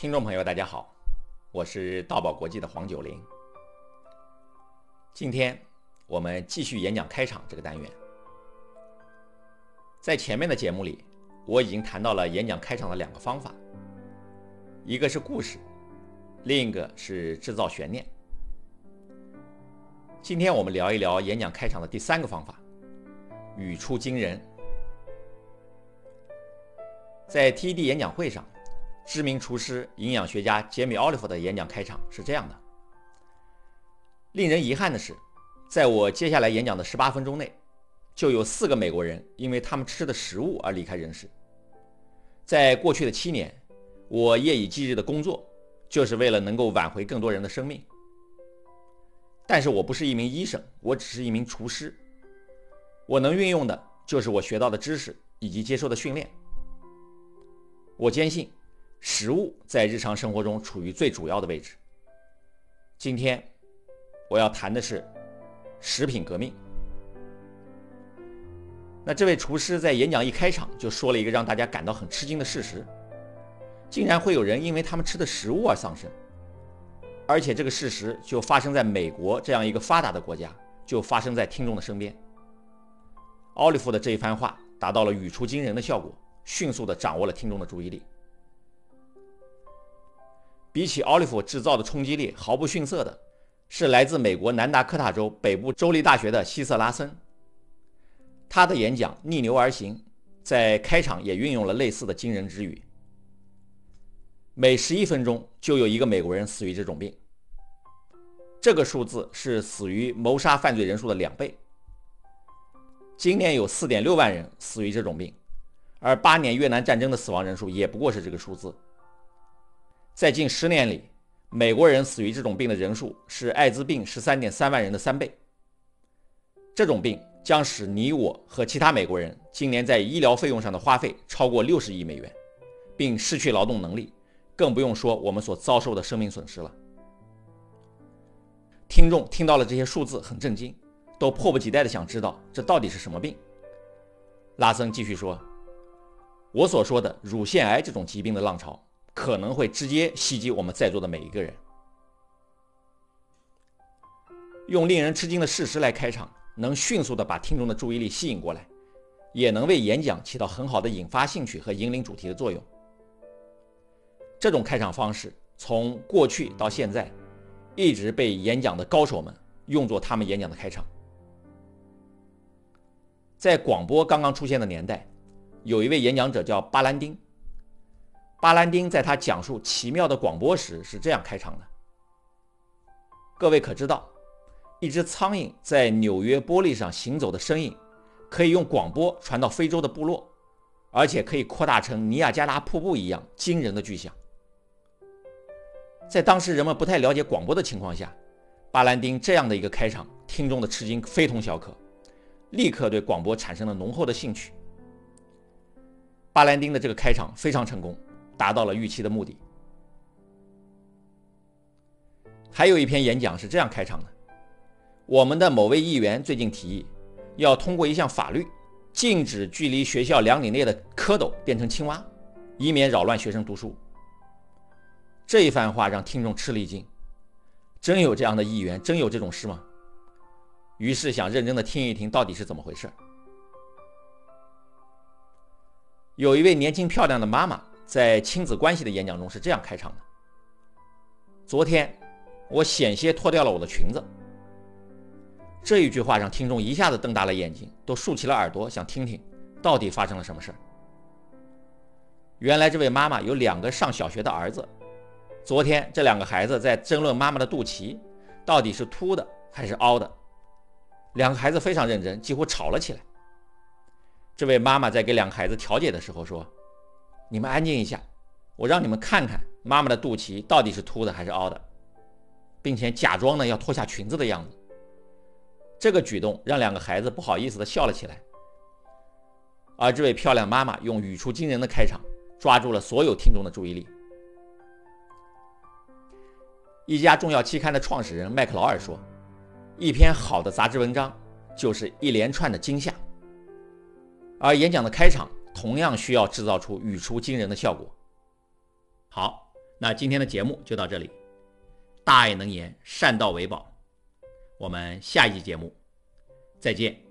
听众朋友，大家好，我是道宝国际的黄九龄。今天我们继续演讲开场这个单元。在前面的节目里，我已经谈到了演讲开场的两个方法，一个是故事，另一个是制造悬念。今天我们聊一聊演讲开场的第三个方法，语出惊人。在 TED 演讲会上。知名厨师、营养学家杰米·奥利弗的演讲开场是这样的：令人遗憾的是，在我接下来演讲的十八分钟内，就有四个美国人因为他们吃的食物而离开人世。在过去的七年，我夜以继日的工作，就是为了能够挽回更多人的生命。但是我不是一名医生，我只是一名厨师。我能运用的就是我学到的知识以及接受的训练。我坚信。食物在日常生活中处于最主要的位置。今天我要谈的是食品革命。那这位厨师在演讲一开场就说了一个让大家感到很吃惊的事实：竟然会有人因为他们吃的食物而丧生，而且这个事实就发生在美国这样一个发达的国家，就发生在听众的身边。奥利弗的这一番话达到了语出惊人的效果，迅速地掌握了听众的注意力。比起奥利弗制造的冲击力毫不逊色的，是来自美国南达科塔州北部州立大学的希瑟拉森。他的演讲《逆流而行》在开场也运用了类似的惊人之语：每十一分钟就有一个美国人死于这种病，这个数字是死于谋杀犯罪人数的两倍。今年有四点六万人死于这种病，而八年越南战争的死亡人数也不过是这个数字。在近十年里，美国人死于这种病的人数是艾滋病十三点三万人的三倍。这种病将使你我和其他美国人今年在医疗费用上的花费超过六十亿美元，并失去劳动能力，更不用说我们所遭受的生命损失了。听众听到了这些数字，很震惊，都迫不及待地想知道这到底是什么病。拉森继续说：“我所说的乳腺癌这种疾病的浪潮。”可能会直接袭击我们在座的每一个人。用令人吃惊的事实来开场，能迅速的把听众的注意力吸引过来，也能为演讲起到很好的引发兴趣和引领主题的作用。这种开场方式从过去到现在，一直被演讲的高手们用作他们演讲的开场。在广播刚刚出现的年代，有一位演讲者叫巴兰丁。巴兰丁在他讲述奇妙的广播时是这样开场的：“各位可知道，一只苍蝇在纽约玻璃上行走的声音，可以用广播传到非洲的部落，而且可以扩大成尼亚加拉瀑布一样惊人的巨响。”在当时人们不太了解广播的情况下，巴兰丁这样的一个开场，听众的吃惊非同小可，立刻对广播产生了浓厚的兴趣。巴兰丁的这个开场非常成功。达到了预期的目的。还有一篇演讲是这样开场的：我们的某位议员最近提议，要通过一项法律，禁止距离学校两里内的蝌蚪变成青蛙，以免扰乱学生读书。这一番话让听众吃了一惊，真有这样的议员？真有这种事吗？于是想认真的听一听到底是怎么回事。有一位年轻漂亮的妈妈。在亲子关系的演讲中是这样开场的：昨天我险些脱掉了我的裙子。这一句话让听众一下子瞪大了眼睛，都竖起了耳朵，想听听到底发生了什么事儿。原来这位妈妈有两个上小学的儿子，昨天这两个孩子在争论妈妈的肚脐到底是凸的还是凹的，两个孩子非常认真，几乎吵了起来。这位妈妈在给两个孩子调解的时候说。你们安静一下，我让你们看看妈妈的肚脐到底是凸的还是凹的，并且假装呢要脱下裙子的样子。这个举动让两个孩子不好意思的笑了起来。而这位漂亮妈妈用语出惊人的开场，抓住了所有听众的注意力。一家重要期刊的创始人麦克劳尔说：“一篇好的杂志文章就是一连串的惊吓。”而演讲的开场。同样需要制造出语出惊人的效果。好，那今天的节目就到这里，大爱能言，善道为宝，我们下一期节目再见。